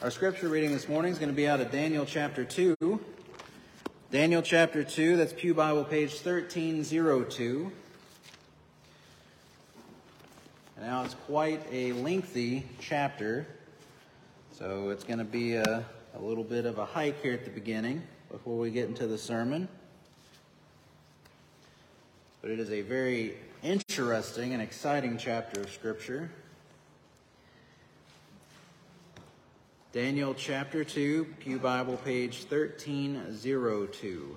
Our scripture reading this morning is going to be out of Daniel chapter 2. Daniel chapter 2, that's Pew Bible page 1302. And now it's quite a lengthy chapter, so it's going to be a, a little bit of a hike here at the beginning before we get into the sermon. But it is a very interesting and exciting chapter of Scripture. Daniel chapter 2, Pew Bible, page 1302.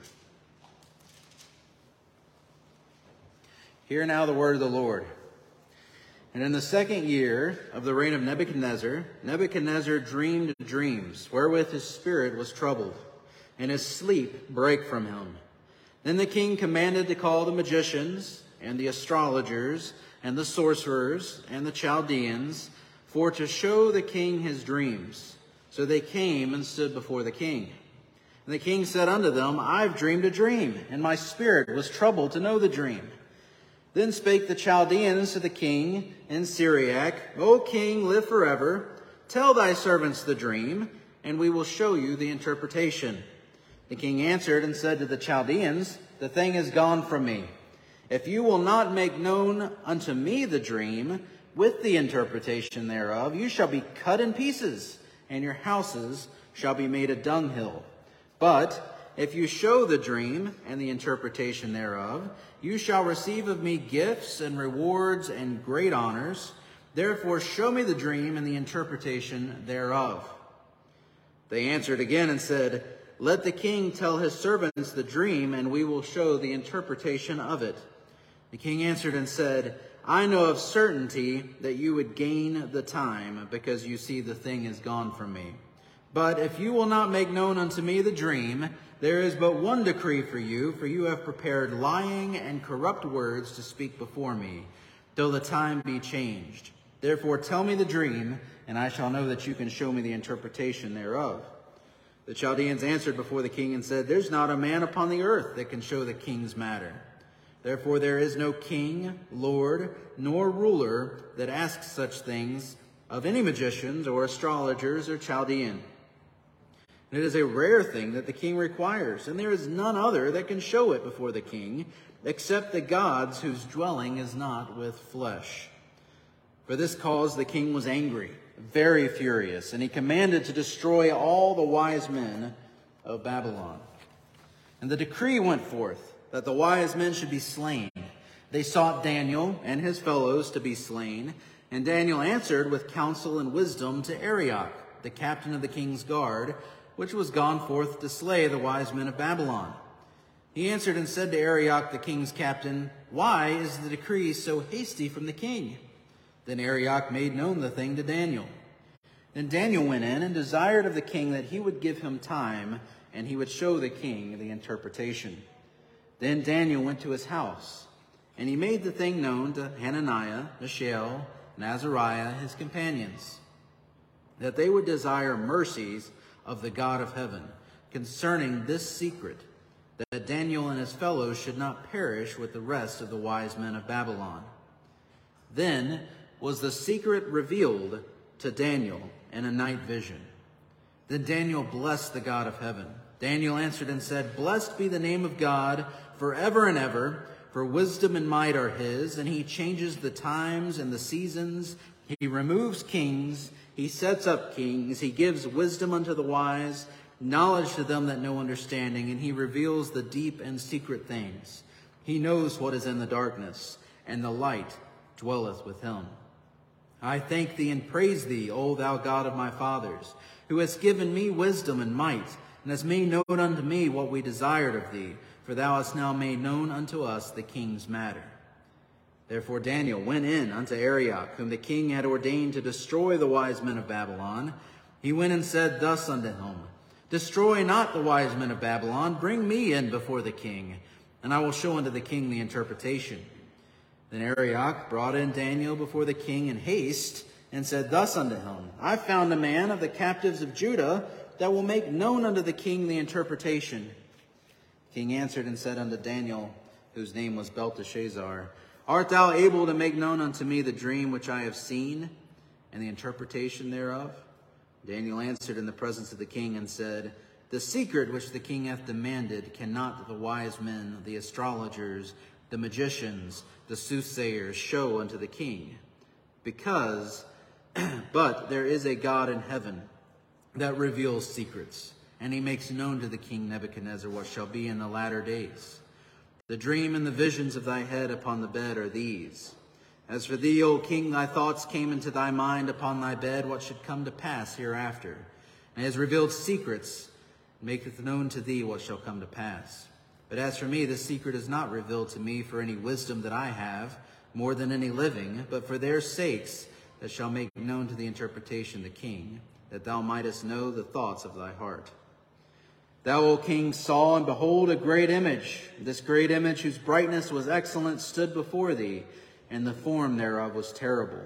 Hear now the word of the Lord. And in the second year of the reign of Nebuchadnezzar, Nebuchadnezzar dreamed dreams, wherewith his spirit was troubled, and his sleep brake from him. Then the king commanded to call the magicians, and the astrologers, and the sorcerers, and the Chaldeans, for to show the king his dreams. So they came and stood before the king. And the king said unto them, I've dreamed a dream, and my spirit was troubled to know the dream. Then spake the Chaldeans to the king in Syriac, O king, live forever. Tell thy servants the dream, and we will show you the interpretation. The king answered and said to the Chaldeans, The thing is gone from me. If you will not make known unto me the dream with the interpretation thereof, you shall be cut in pieces and your houses shall be made a dunghill. But if you show the dream and the interpretation thereof, you shall receive of me gifts and rewards and great honors. Therefore, show me the dream and the interpretation thereof. They answered again and said, Let the king tell his servants the dream, and we will show the interpretation of it. The king answered and said, I know of certainty that you would gain the time because you see the thing is gone from me. But if you will not make known unto me the dream, there is but one decree for you, for you have prepared lying and corrupt words to speak before me, though the time be changed. Therefore tell me the dream, and I shall know that you can show me the interpretation thereof. The Chaldeans answered before the king and said, There's not a man upon the earth that can show the king's matter. Therefore, there is no king, lord, nor ruler that asks such things of any magicians or astrologers or Chaldean. And it is a rare thing that the king requires, and there is none other that can show it before the king, except the gods whose dwelling is not with flesh. For this cause the king was angry, very furious, and he commanded to destroy all the wise men of Babylon. And the decree went forth that the wise men should be slain. They sought Daniel and his fellows to be slain, and Daniel answered with counsel and wisdom to Arioch, the captain of the king's guard, which was gone forth to slay the wise men of Babylon. He answered and said to Arioch, the king's captain, Why is the decree so hasty from the king? Then Arioch made known the thing to Daniel. Then Daniel went in and desired of the king that he would give him time, and he would show the king the interpretation. Then Daniel went to his house, and he made the thing known to Hananiah, Mishael, and Azariah, his companions, that they would desire mercies of the God of heaven concerning this secret, that Daniel and his fellows should not perish with the rest of the wise men of Babylon. Then was the secret revealed to Daniel in a night vision. Then Daniel blessed the God of heaven. Daniel answered and said, Blessed be the name of God forever and ever, for wisdom and might are his, and he changes the times and the seasons. He removes kings, he sets up kings, he gives wisdom unto the wise, knowledge to them that know understanding, and he reveals the deep and secret things. He knows what is in the darkness, and the light dwelleth with him. I thank thee and praise thee, O thou God of my fathers, who hast given me wisdom and might, and hast made known unto me what we desired of thee for thou hast now made known unto us the king's matter. Therefore Daniel went in unto Arioch, whom the king had ordained to destroy the wise men of Babylon. He went and said thus unto him, Destroy not the wise men of Babylon, bring me in before the king, and I will show unto the king the interpretation. Then Arioch brought in Daniel before the king in haste, and said thus unto him, I found a man of the captives of Judah that will make known unto the king the interpretation. King answered and said unto Daniel, whose name was Belteshazzar, Art thou able to make known unto me the dream which I have seen, and the interpretation thereof? Daniel answered in the presence of the king and said, The secret which the king hath demanded cannot the wise men, the astrologers, the magicians, the soothsayers show unto the king. Because, but there is a God in heaven that reveals secrets, and he makes known to the king Nebuchadnezzar what shall be in the latter days. The dream and the visions of thy head upon the bed are these. As for thee, O king, thy thoughts came into thy mind upon thy bed, what should come to pass hereafter. And has revealed secrets, and maketh known to thee what shall come to pass. But as for me, this secret is not revealed to me for any wisdom that I have, more than any living, but for their sakes that shall make known to the interpretation the king, that thou mightest know the thoughts of thy heart. Thou, O king, saw and behold a great image. This great image, whose brightness was excellent, stood before thee and the form thereof was terrible.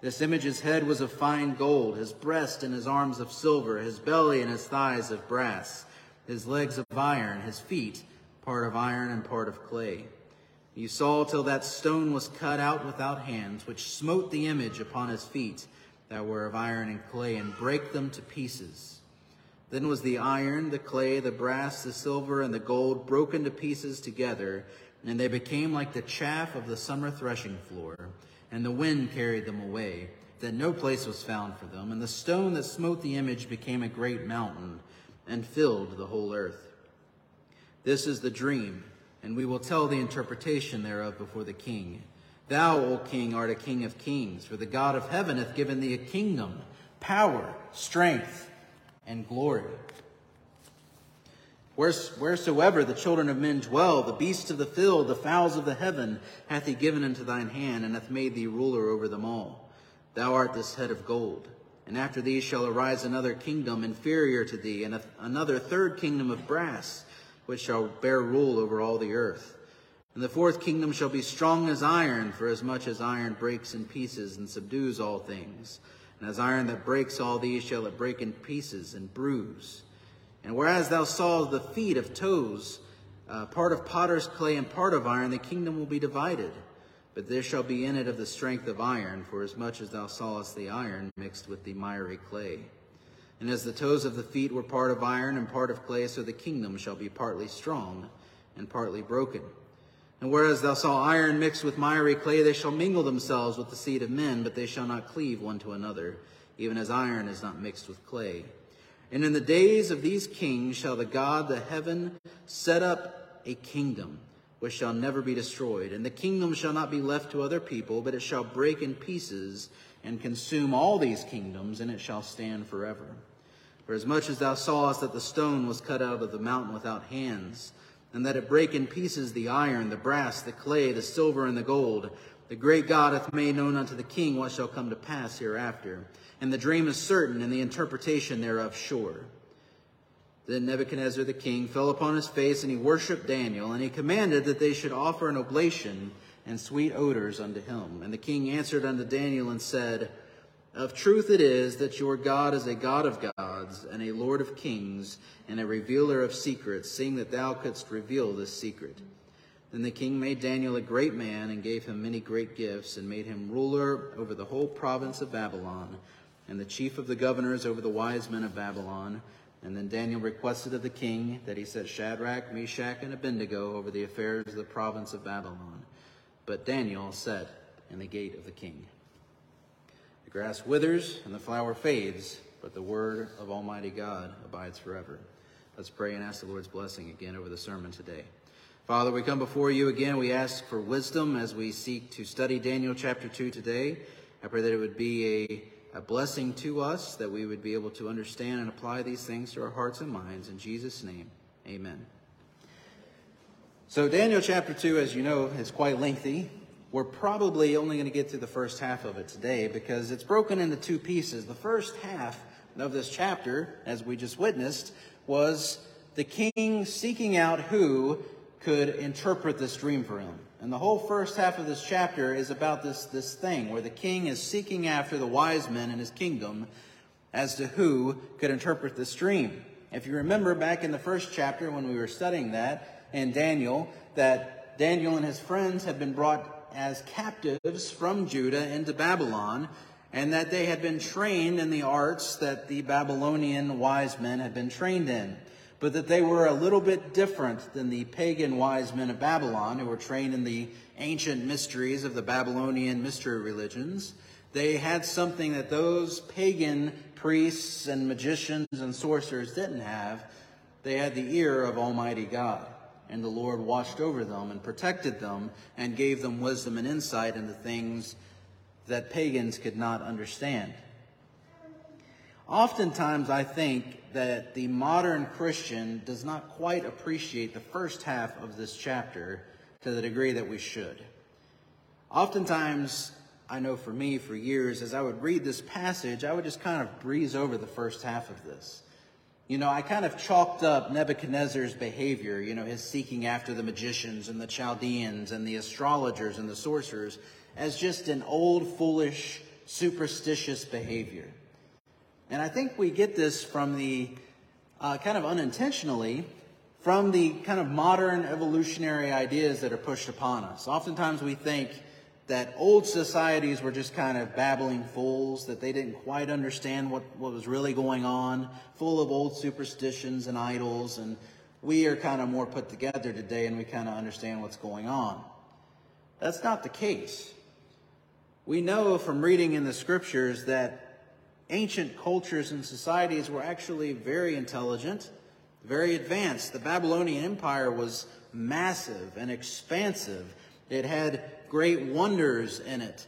This image's head was of fine gold, his breast and his arms of silver, his belly and his thighs of brass, his legs of iron, his feet part of iron and part of clay. You saw till that stone was cut out without hands, which smote the image upon his feet that were of iron and clay, and brake them to pieces. Then was the iron, the clay, the brass, the silver, and the gold broken to pieces together, and they became like the chaff of the summer threshing floor, and the wind carried them away, that no place was found for them. And the stone that smote the image became a great mountain, and filled the whole earth. This is the dream, and we will tell the interpretation thereof before the king. Thou, O king, art a king of kings, for the God of heaven hath given thee a kingdom, power, strength, and glory. Wheresoever the children of men dwell, the beasts of the field, the fowls of the heaven, hath he given into thine hand, and hath made thee ruler over them all. Thou art this head of gold. And after thee shall arise another kingdom inferior to thee, and another third kingdom of brass, which shall bear rule over all the earth. And the fourth kingdom shall be strong as iron, for as much as iron breaks in pieces and subdues all things. And as iron that breaks all these shall it break in pieces and bruise. And whereas thou sawest the feet of toes, uh, part of potter's clay and part of iron, the kingdom will be divided. But there shall be in it of the strength of iron, for as much as thou sawest the iron mixed with the miry clay. And as the toes of the feet were part of iron and part of clay, so the kingdom shall be partly strong and partly broken. And whereas thou saw iron mixed with miry clay, they shall mingle themselves with the seed of men, but they shall not cleave one to another, even as iron is not mixed with clay. And in the days of these kings shall the God, the heaven, set up a kingdom which shall never be destroyed. And the kingdom shall not be left to other people, but it shall break in pieces and consume all these kingdoms, and it shall stand forever. For as much as thou sawest that the stone was cut out of the mountain without hands, and that it break in pieces the iron, the brass, the clay, the silver, and the gold, the great God hath made known unto the king what shall come to pass hereafter and the dream is certain, and the interpretation thereof sure. Then Nebuchadnezzar the king fell upon his face, and he worshipped Daniel, and he commanded that they should offer an oblation and sweet odors unto him. And the king answered unto Daniel and said, Of truth it is that your God is a God of gods, and a Lord of kings, and a revealer of secrets, seeing that thou couldst reveal this secret. Then the king made Daniel a great man, and gave him many great gifts, and made him ruler over the whole province of Babylon and the chief of the governors over the wise men of Babylon. And then Daniel requested of the king that he set Shadrach, Meshach, and Abednego over the affairs of the province of Babylon. But Daniel sat in the gate of the king. The grass withers and the flower fades, but the word of Almighty God abides forever. Let's pray and ask the Lord's blessing again over the sermon today. Father, we come before you again. We ask for wisdom as we seek to study Daniel chapter 2 today. I pray that it would be a a blessing to us that we would be able to understand and apply these things to our hearts and minds. In Jesus' name, amen. So, Daniel chapter 2, as you know, is quite lengthy. We're probably only going to get through the first half of it today because it's broken into two pieces. The first half of this chapter, as we just witnessed, was the king seeking out who could interpret this dream for him. And the whole first half of this chapter is about this, this thing where the king is seeking after the wise men in his kingdom as to who could interpret this dream. If you remember back in the first chapter when we were studying that in Daniel, that Daniel and his friends had been brought as captives from Judah into Babylon, and that they had been trained in the arts that the Babylonian wise men had been trained in, but that they were a little bit different than the pagan wise men of Babylon who were trained in the ancient mysteries of the Babylonian mystery religions. They had something that those pagan priests and magicians and sorcerers didn't have. They had the ear of Almighty God. And the Lord watched over them and protected them and gave them wisdom and insight into things that pagans could not understand. Oftentimes, I think that the modern Christian does not quite appreciate the first half of this chapter to the degree that we should. Oftentimes, I know for me, for years, as I would read this passage, I would just kind of breeze over the first half of this. You know, I kind of chalked up Nebuchadnezzar's behavior, you know, his seeking after the magicians and the Chaldeans and the astrologers and the sorcerers as just an old, foolish, superstitious behavior. And I think we get this from the uh, kind of unintentionally from the kind of modern evolutionary ideas that are pushed upon us. Oftentimes we think that old societies were just kind of babbling fools, that they didn't quite understand what, what was really going on, full of old superstitions and idols, and we are kind of more put together today and we kind of understand what's going on. That's not the case. We know from reading in the scriptures that ancient cultures and societies were actually very intelligent, very advanced. The Babylonian Empire was massive and expansive. It had great wonders in it.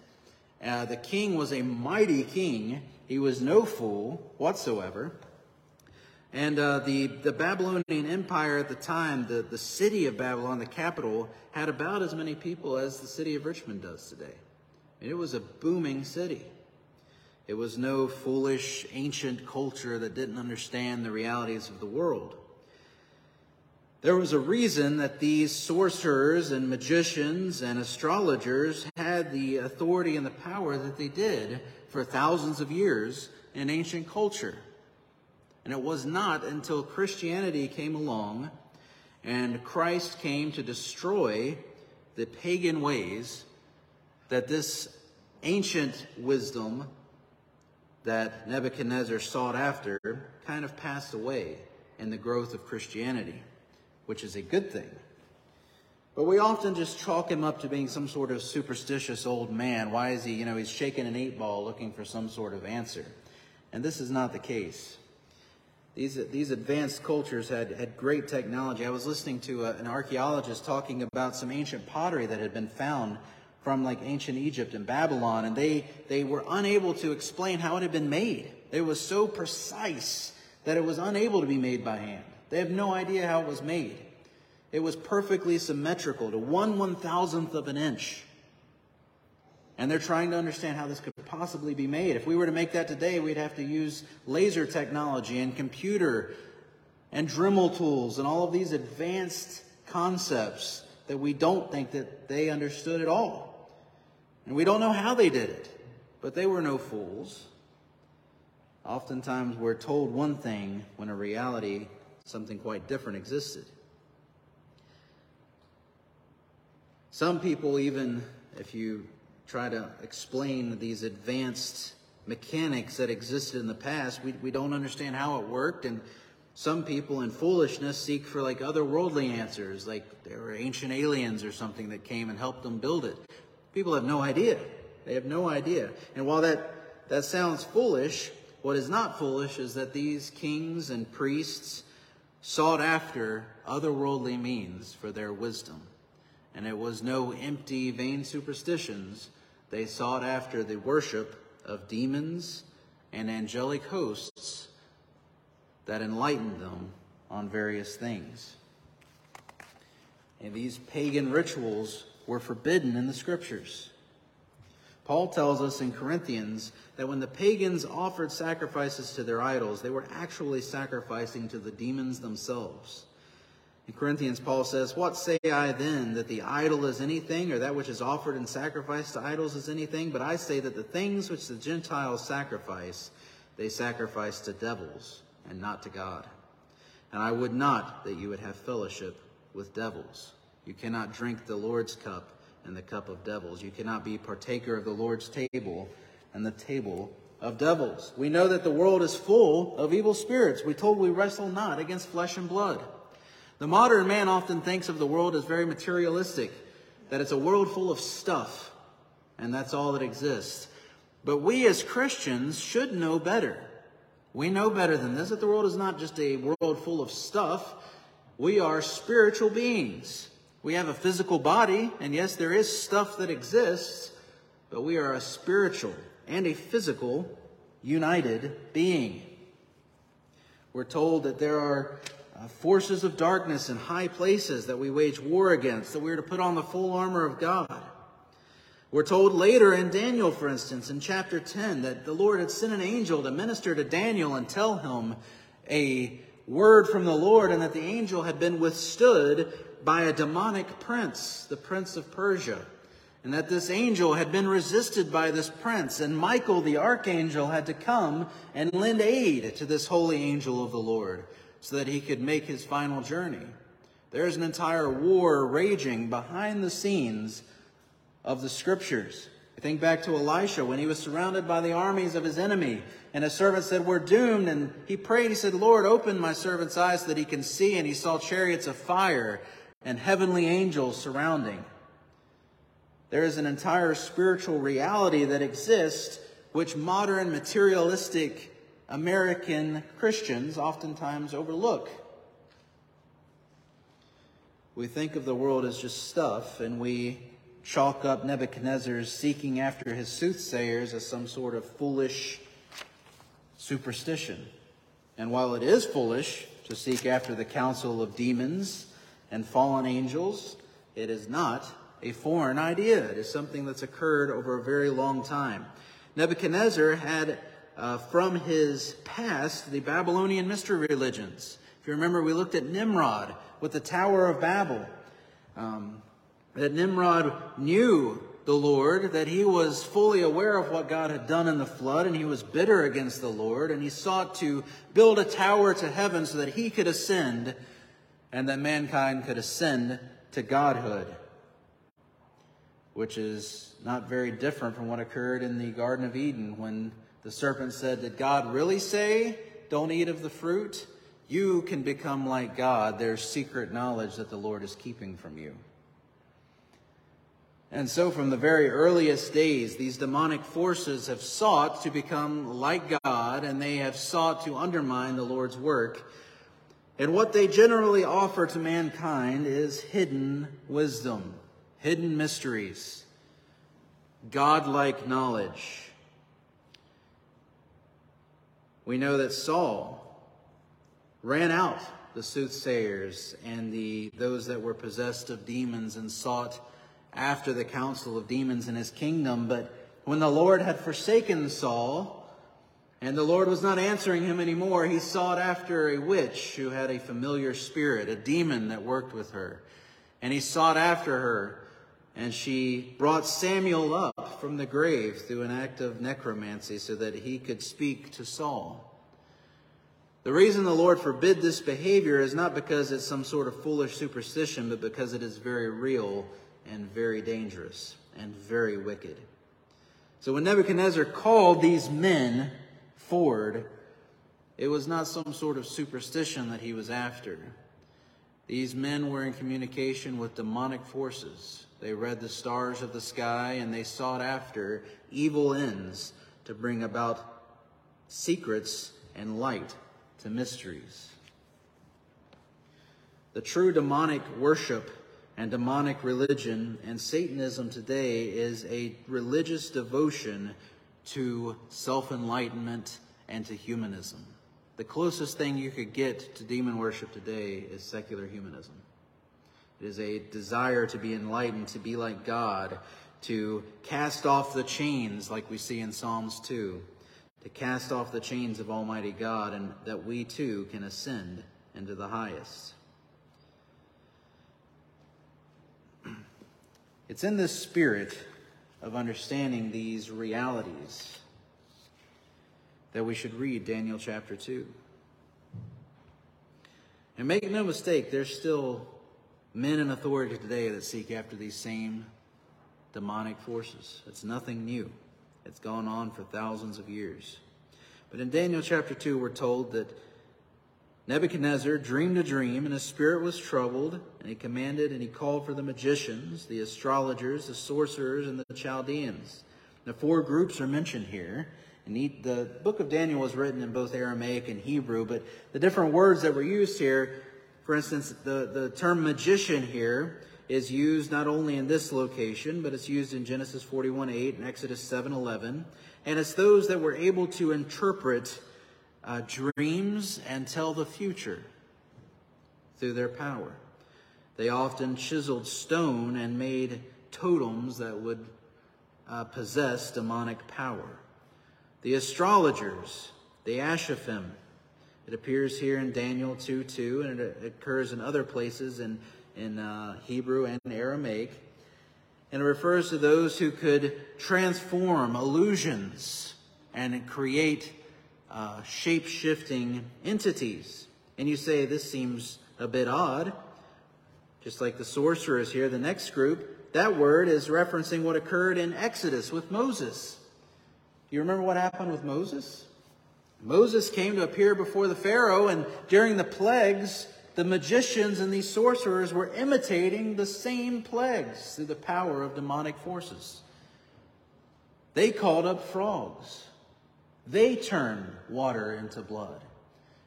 Uh, the king was a mighty king. He was no fool whatsoever. And uh, the, the Babylonian Empire at the time, the, the city of Babylon, the capital, had about as many people as the city of Richmond does today. It was a booming city. It was no foolish ancient culture that didn't understand the realities of the world. There was a reason that these sorcerers and magicians and astrologers had the authority and the power that they did for thousands of years in ancient culture. And it was not until Christianity came along and Christ came to destroy the pagan ways that this ancient wisdom that Nebuchadnezzar sought after kind of passed away in the growth of Christianity, which is a good thing. But we often just chalk him up to being some sort of superstitious old man. Why is he, you know, he's shaking an eight ball looking for some sort of answer. And this is not the case. These, these advanced cultures had, had great technology. I was listening to a, an archaeologist talking about some ancient pottery that had been found from like ancient Egypt and Babylon, and they, they were unable to explain how it had been made. It was so precise that it was unable to be made by hand. They have no idea how it was made. It was perfectly symmetrical to one one thousandth of an inch. And they're trying to understand how this could possibly be made. If we were to make that today, we'd have to use laser technology and computer and Dremel tools and all of these advanced concepts that we don't think that they understood at all. And we don't know how they did it, but they were no fools. Oftentimes we're told one thing when in reality something quite different existed. Some people, even if you try to explain these advanced mechanics that existed in the past, we, we don't understand how it worked. And some people in foolishness seek for like otherworldly answers, like there were ancient aliens or something that came and helped them build it. People have no idea. They have no idea. And while that, that sounds foolish, what is not foolish is that these kings and priests sought after otherworldly means for their wisdom. And it was no empty, vain superstitions. They sought after the worship of demons and angelic hosts that enlightened them on various things. And these pagan rituals were forbidden in the scriptures. Paul tells us in Corinthians that when the pagans offered sacrifices to their idols, they were actually sacrificing to the demons themselves. In Corinthians, Paul says, What say I then, that the idol is anything, or that which is offered in sacrifice to idols is anything? But I say that the things which the Gentiles sacrifice, they sacrifice to devils, and not to God. And I would not that you would have fellowship with devils. You cannot drink the Lord's cup and the cup of devils. You cannot be partaker of the Lord's table and the table of devils. We know that the world is full of evil spirits. We told we wrestle not against flesh and blood. The modern man often thinks of the world as very materialistic, that it's a world full of stuff, and that's all that exists. But we as Christians should know better. We know better than this, that the world is not just a world full of stuff. We are spiritual beings. We have a physical body, and yes, there is stuff that exists, but we are a spiritual and a physical united being. We're told that there are uh, forces of darkness in high places that we wage war against, that we are to put on the full armor of God. We're told later in Daniel, for instance, in chapter 10, that the Lord had sent an angel to minister to Daniel and tell him a word from the Lord, and that the angel had been withstood by a demonic prince, the prince of Persia, and that this angel had been resisted by this prince, and Michael the archangel had to come and lend aid to this holy angel of the Lord so that he could make his final journey. There's an entire war raging behind the scenes of the scriptures. I think back to Elisha when he was surrounded by the armies of his enemy, and his servant said, We're doomed. And he prayed, he said, Lord, open my servant's eyes so that he can see. And he saw chariots of fire and heavenly angels surrounding. There is an entire spiritual reality that exists, which modern materialistic American Christians oftentimes overlook. We think of the world as just stuff, and we chalk up Nebuchadnezzar's seeking after his soothsayers as some sort of foolish superstition. And while it is foolish to seek after the counsel of demons and fallen angels, it is not a foreign idea. It is something that's occurred over a very long time. Nebuchadnezzar had uh, from his past the Babylonian mystery religions. If you remember, we looked at Nimrod with the Tower of Babel. Um, that Nimrod knew the Lord, that he was fully aware of what God had done in the flood, and he was bitter against the Lord, and he sought to build a tower to heaven so that he could ascend and that mankind could ascend to godhood, which is not very different from what occurred in the Garden of Eden when the serpent said, Did God really say, Don't eat of the fruit? You can become like God. There's secret knowledge that the Lord is keeping from you. And so, from the very earliest days, these demonic forces have sought to become like God, and they have sought to undermine the Lord's work. And what they generally offer to mankind is hidden wisdom, hidden mysteries, godlike knowledge. We know that Saul ran out the soothsayers and the those that were possessed of demons and sought after the counsel of demons in his kingdom. But when the Lord had forsaken Saul, and the Lord was not answering him anymore, he sought after a witch who had a familiar spirit, a demon that worked with her. And he sought after her, and she brought Samuel up from the grave through an act of necromancy so that he could speak to Saul. The reason the Lord forbid this behavior is not because it's some sort of foolish superstition, but because it is very real and very dangerous and very wicked. So when Nebuchadnezzar called these men forward, it was not some sort of superstition that he was after. These men were in communication with demonic forces. They read the stars of the sky and they sought after evil ends to bring about secrets and light to mysteries. The true demonic worship and demonic religion and Satanism today is a religious devotion to self enlightenment and to humanism. The closest thing you could get to demon worship today is secular humanism. It is a desire to be enlightened, to be like God, to cast off the chains, like we see in Psalms 2, to cast off the chains of Almighty God, and that we too can ascend into the highest. It's in this spirit of understanding these realities that we should read Daniel chapter 2. And make no mistake, there's still men in authority today that seek after these same demonic forces. It's nothing new. It's gone on for thousands of years. But in Daniel chapter 2, we're told that Nebuchadnezzar dreamed a dream, and his spirit was troubled, and he commanded and he called for the magicians, the astrologers, the sorcerers, and the Chaldeans. The four groups are mentioned here. And the book of Daniel was written in both Aramaic and Hebrew, but the different words that were used here, for instance, the, the term magician here is used not only in this location, but it's used in Genesis 41 8 and Exodus 7 11. And it's those that were able to interpret uh, dreams and tell the future through their power. They often chiseled stone and made totems that would uh, possess demonic power. The astrologers, the Ashaphim, it appears here in Daniel 2 2, and it occurs in other places in, in uh, Hebrew and Aramaic. And it refers to those who could transform illusions and create uh, shape shifting entities. And you say, this seems a bit odd. Just like the sorcerers here, the next group, that word is referencing what occurred in Exodus with Moses. Do you remember what happened with Moses? Moses came to appear before the Pharaoh, and during the plagues, the magicians and these sorcerers were imitating the same plagues through the power of demonic forces. They called up frogs. They turned water into blood.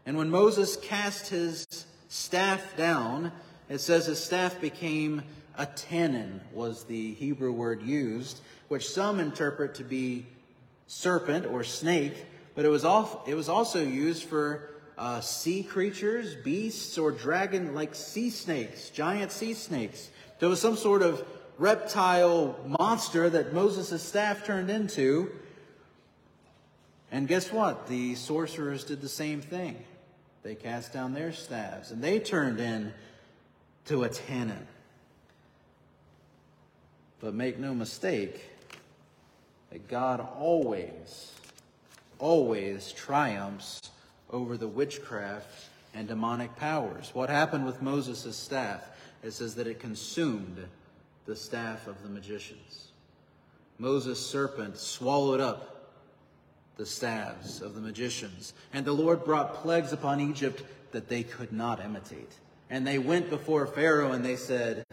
And when Moses cast his staff down, it says his staff became a tannin, was the Hebrew word used, which some interpret to be serpent or snake, but it was, all, it was also used for uh, sea creatures, beasts, or dragon like sea snakes, giant sea snakes. There was some sort of reptile monster that Moses' staff turned into and guess what? The sorcerers did the same thing. They cast down their staves and they turned in to a tannin. But make no mistake that God always, always triumphs over the witchcraft and demonic powers. What happened with Moses' staff? It says that it consumed the staff of the magicians. Moses' serpent swallowed up the staves of the magicians. And the Lord brought plagues upon Egypt that they could not imitate. And they went before Pharaoh and they said,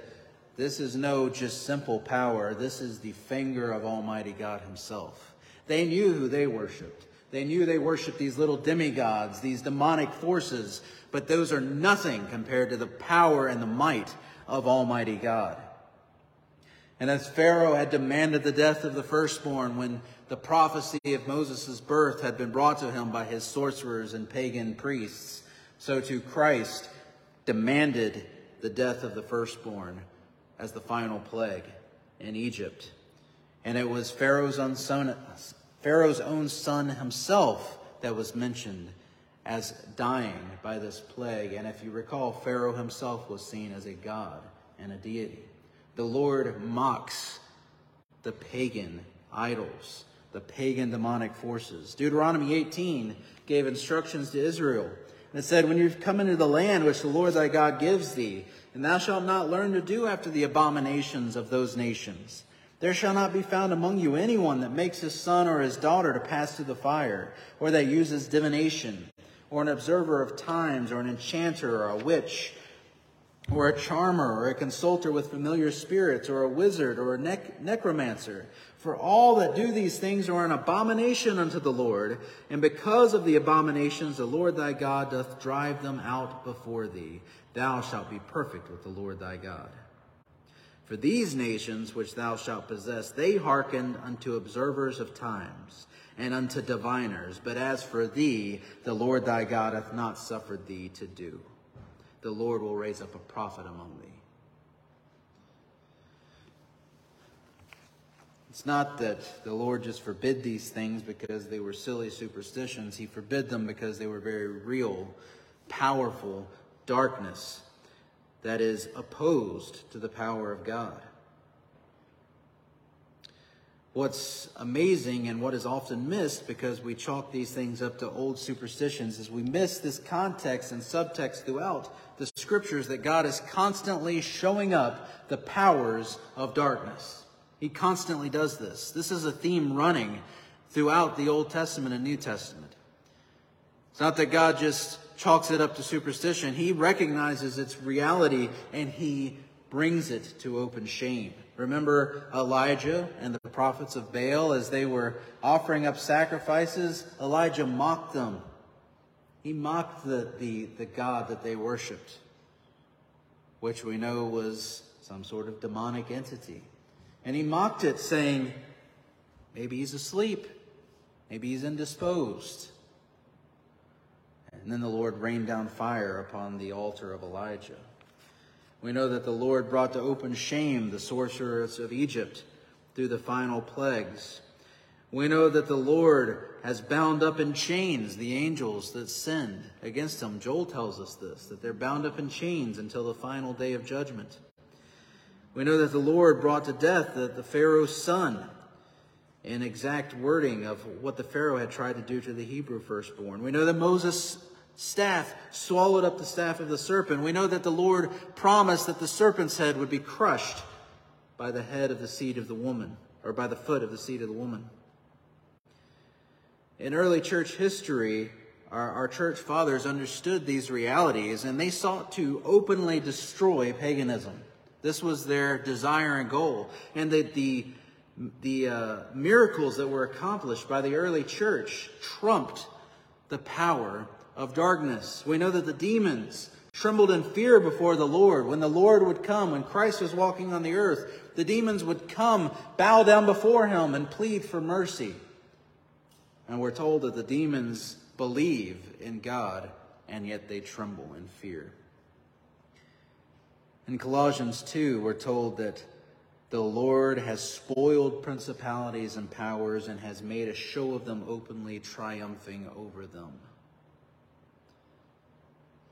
This is no just simple power. This is the finger of Almighty God Himself. They knew who they worshiped. They knew they worshiped these little demigods, these demonic forces, but those are nothing compared to the power and the might of Almighty God. And as Pharaoh had demanded the death of the firstborn when the prophecy of Moses' birth had been brought too him by his sorcerers and pagan priests, so to Christ demanded the death of the firstborn as the final plague in Egypt. And it was Pharaoh's own son, Pharaoh's own son himself that was mentioned as dying by this plague. And if you recall, Pharaoh himself was seen as a god and a deity. The Lord mocks the pagan idols the pagan demonic forces. Deuteronomy 18 gave instructions to Israel. And it said, When you come into the land which the Lord thy God gives thee, and thou shalt not learn to do after the abominations of those nations. There shall not be found among you anyone that makes his son or his daughter to pass through the fire, or that uses divination, or an observer of times, or an enchanter, or a witch, or a charmer, or a consulter with familiar spirits, or a wizard, or a nec- necromancer. For all that do these things are an abomination unto the Lord, and because of the abominations the Lord thy God doth drive them out before thee. Thou shalt be perfect with the Lord thy God. For these nations which thou shalt possess, they hearkened unto observers of times, and unto diviners. But as for thee, the Lord thy God hath not suffered thee to do the Lord will raise up a prophet among thee. It's not that the Lord just forbid these things because they were silly superstitions. He forbid them because they were very real, powerful darkness that is opposed to the power of God. What's amazing and what is often missed because we chalk these things up to old superstitions is we miss this context and subtext throughout the scriptures that God is constantly showing up the powers of darkness. He constantly does this. This is a theme running throughout the Old Testament and New Testament. It's not that God just chalks it up to superstition. He recognizes its reality and he brings it to open shame. Remember Elijah and the prophets of Baal as they were offering up sacrifices? Elijah mocked them. He mocked the, the, the God that they worshiped, which we know was some sort of demonic entity. And he mocked it, saying, Maybe he's asleep. Maybe he's indisposed. And then the Lord rained down fire upon the altar of Elijah. We know that the Lord brought to open shame the sorcerers of Egypt through the final plagues. We know that the Lord has bound up in chains the angels that sinned against him. Joel tells us this, that they're bound up in chains until the final day of judgment. We know that the Lord brought to death the, the Pharaoh's son in exact wording of what the Pharaoh had tried to do to the Hebrew firstborn. We know that Moses' staff swallowed up the staff of the serpent. We know that the Lord promised that the serpent's head would be crushed by the head of the seed of the woman, or by the foot of the seed of the woman. In early church history, our, our church fathers understood these realities and they sought to openly destroy paganism. This was their desire and goal. And that the the uh, miracles that were accomplished by the early church trumped the power of darkness. We know that the demons trembled in fear before the Lord. When the Lord would come, when Christ was walking on the earth, the demons would come, bow down before him, and plead for mercy. And we're told that the demons believe in God, and yet they tremble in fear. In Colossians 2, we're told that the Lord has spoiled principalities and powers and has made a show of them openly, triumphing over them.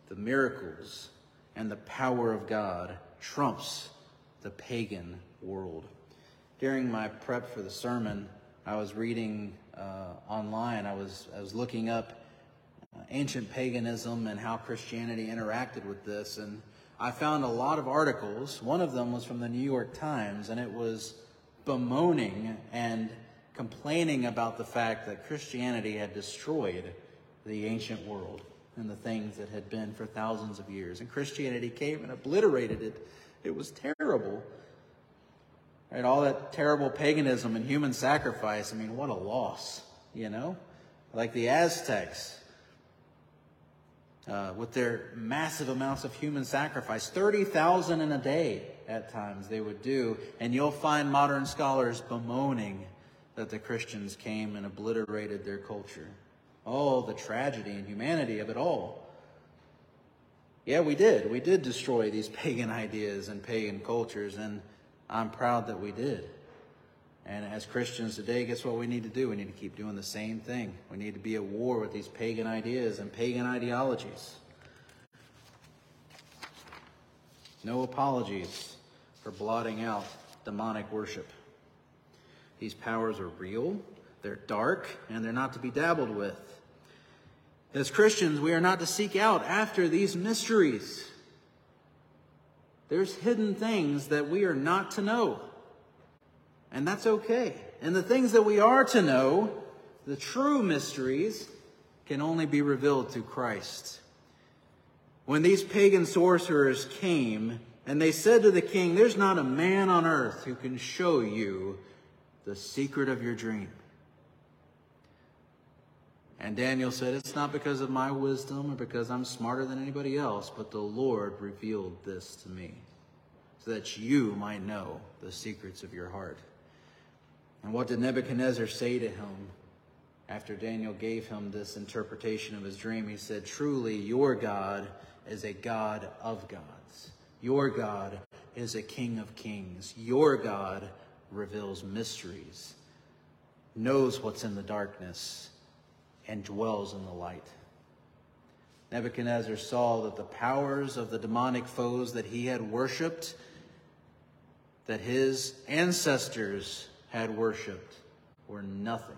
The miracles and the power of God trumps the pagan world. During my prep for the sermon, I was reading uh, online, I was, I was looking up uh, ancient paganism and how Christianity interacted with this. And I found a lot of articles. One of them was from the New York Times, and it was bemoaning and complaining about the fact that Christianity had destroyed the ancient world and the things that had been for thousands of years. And Christianity came and obliterated it. It was terrible. Right, all that terrible paganism and human sacrifice. I mean, what a loss, you know? Like the Aztecs, uh, with their massive amounts of human sacrifice 30,000 in a day at times they would do. And you'll find modern scholars bemoaning that the Christians came and obliterated their culture. Oh, the tragedy and humanity of it all. Yeah, we did. We did destroy these pagan ideas and pagan cultures, and I'm proud that we did. And as Christians today, guess what we need to do? We need to keep doing the same thing. We need to be at war with these pagan ideas and pagan ideologies. No apologies for blotting out demonic worship. These powers are real, they're dark, and they're not to be dabbled with. As Christians, we are not to seek out after these mysteries. There's hidden things that we are not to know. And that's okay. And the things that we are to know, the true mysteries, can only be revealed through Christ. When these pagan sorcerers came and they said to the king, There's not a man on earth who can show you the secret of your dream. And Daniel said, It's not because of my wisdom or because I'm smarter than anybody else, but the Lord revealed this to me so that you might know the secrets of your heart. And what did Nebuchadnezzar say to him after Daniel gave him this interpretation of his dream? He said, Truly, your God is a God of gods. Your God is a King of kings. Your God reveals mysteries, knows what's in the darkness, and dwells in the light. Nebuchadnezzar saw that the powers of the demonic foes that he had worshiped, that his ancestors had worshiped were nothing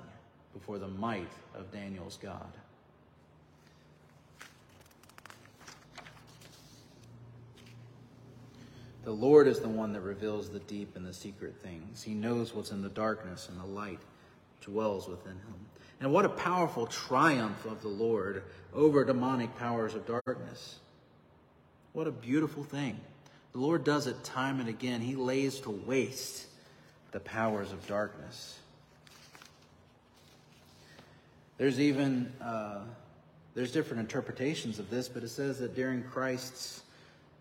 before the might of Daniel's God. The Lord is the one that reveals the deep and the secret things. He knows what's in the darkness, and the light dwells within him. And what a powerful triumph of the Lord over demonic powers of darkness. What a beautiful thing. The Lord does it time and again. He lays to waste the powers of darkness. There's even uh, there's different interpretations of this, but it says that during Christ's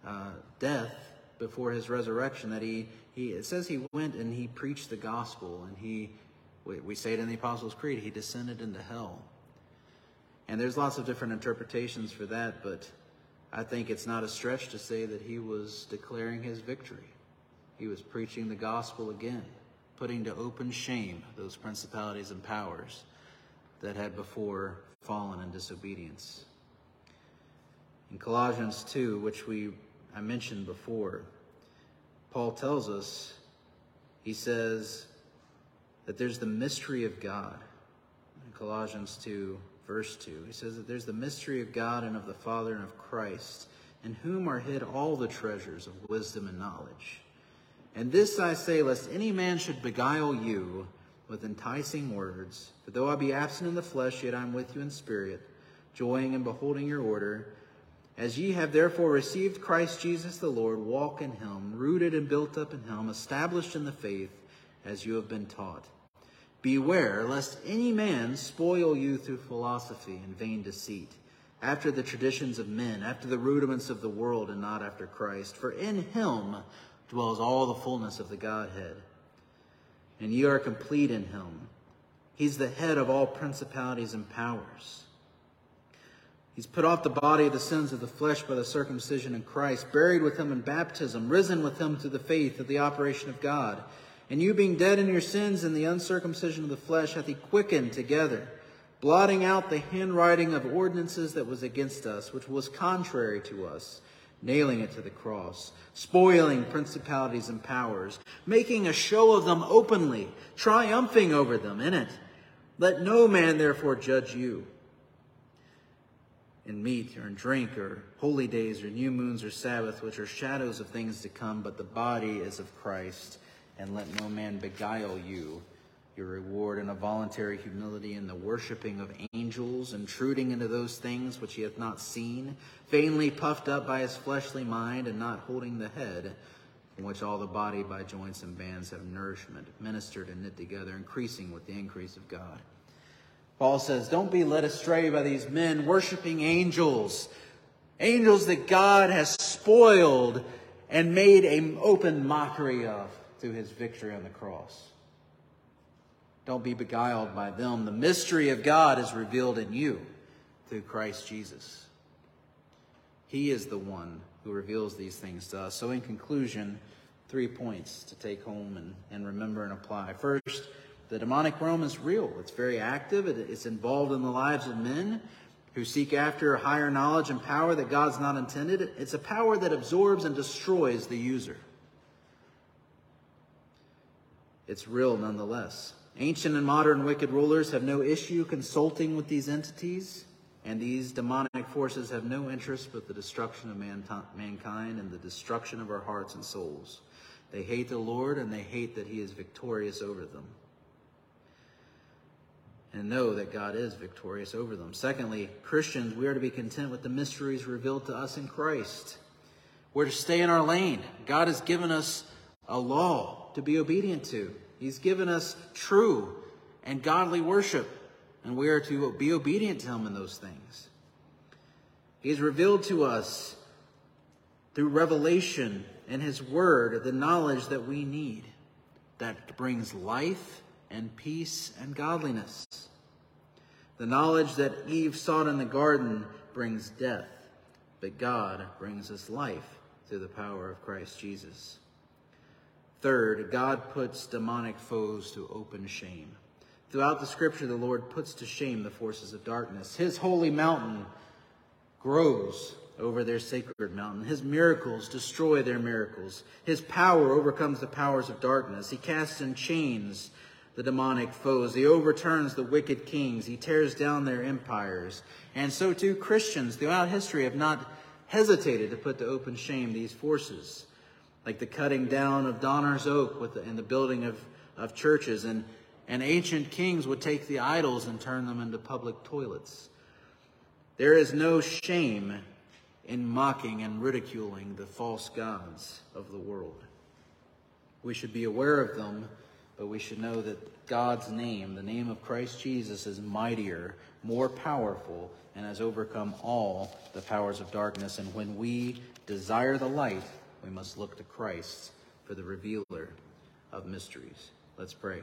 uh, death, before his resurrection, that he he it says he went and he preached the gospel, and he we, we say it in the Apostles' Creed, he descended into hell. And there's lots of different interpretations for that, but I think it's not a stretch to say that he was declaring his victory. He was preaching the gospel again, putting to open shame those principalities and powers that had before fallen in disobedience. In Colossians 2, which we I mentioned before, Paul tells us, he says that there's the mystery of God. In Colossians 2, verse 2. He says that there's the mystery of God and of the Father and of Christ, in whom are hid all the treasures of wisdom and knowledge. And this I say, lest any man should beguile you with enticing words. For though I be absent in the flesh, yet I am with you in spirit, joying and beholding your order. As ye have therefore received Christ Jesus the Lord, walk in him, rooted and built up in him, established in the faith, as you have been taught Beware lest any man spoil you through philosophy and vain deceit, after the traditions of men, after the rudiments of the world, and not after Christ. For in him dwells all the fullness of the Godhead. And ye are complete in him. He's the head of all principalities and powers. He's put off the body of the sins of the flesh by the circumcision in Christ, buried with him in baptism, risen with him through the faith of the operation of God and you being dead in your sins and the uncircumcision of the flesh hath he quickened together, blotting out the handwriting of ordinances that was against us, which was contrary to us, nailing it to the cross, spoiling principalities and powers, making a show of them openly, triumphing over them in it. Let no man therefore judge you in meat or in drink or holy days or new moons or Sabbath, which are shadows of things to come, but the body is of Christ and let no man beguile you. Your reward in a voluntary humility in the worshiping of angels, intruding into those things which he hath not seen, vainly puffed up by his fleshly mind, and not holding the head, in which all the body by joints and bands have nourishment, ministered and knit together, increasing with the increase of God. Paul says, Don't be led astray by these men worshiping angels, angels that God has spoiled and made an open mockery of through his victory on the cross. Don't be beguiled by them. The mystery of God is revealed in you through Christ Jesus. He is the one who reveals these things to us. So, in conclusion, three points to take home and, and remember and apply. First, the demonic realm is real, it's very active, it's involved in the lives of men who seek after higher knowledge and power that God's not intended. It's a power that absorbs and destroys the user it's real nonetheless. Ancient and modern wicked rulers have no issue consulting with these entities, and these demonic forces have no interest but the destruction of mankind and the destruction of our hearts and souls. They hate the Lord and they hate that he is victorious over them. And know that God is victorious over them. Secondly, Christians, we are to be content with the mysteries revealed to us in Christ. We're to stay in our lane. God has given us a law to be obedient to. He's given us true and godly worship, and we are to be obedient to Him in those things. He has revealed to us through revelation and His Word the knowledge that we need that brings life and peace and godliness. The knowledge that Eve sought in the garden brings death, but God brings us life through the power of Christ Jesus. Third, God puts demonic foes to open shame. Throughout the scripture, the Lord puts to shame the forces of darkness. His holy mountain grows over their sacred mountain. His miracles destroy their miracles. His power overcomes the powers of darkness. He casts in chains the demonic foes. He overturns the wicked kings. He tears down their empires. And so too Christians throughout history have not hesitated to put to open shame these forces. Like the cutting down of Donar's oak the, and the building of, of churches. And, and ancient kings would take the idols and turn them into public toilets. There is no shame in mocking and ridiculing the false gods of the world. We should be aware of them, but we should know that God's name, the name of Christ Jesus, is mightier, more powerful, and has overcome all the powers of darkness. And when we desire the light, we must look to Christ for the revealer of mysteries. Let's pray.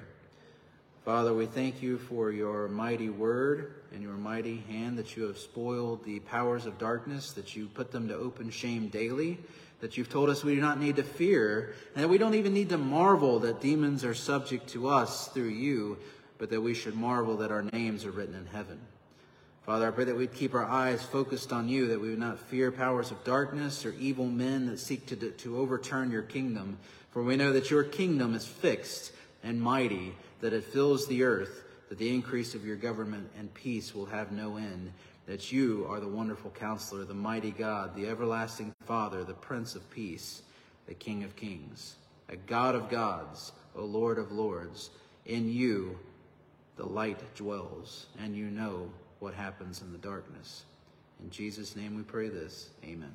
Father, we thank you for your mighty word and your mighty hand that you have spoiled the powers of darkness, that you put them to open shame daily, that you've told us we do not need to fear, and that we don't even need to marvel that demons are subject to us through you, but that we should marvel that our names are written in heaven. Father, I pray that we'd keep our eyes focused on you, that we would not fear powers of darkness or evil men that seek to, to overturn your kingdom, for we know that your kingdom is fixed and mighty that it fills the earth, that the increase of your government and peace will have no end, that you are the wonderful counselor, the mighty God, the everlasting Father, the Prince of Peace, the King of Kings, a God of gods, O Lord of lords. In you the light dwells, and you know what happens in the darkness. In Jesus' name we pray this. Amen.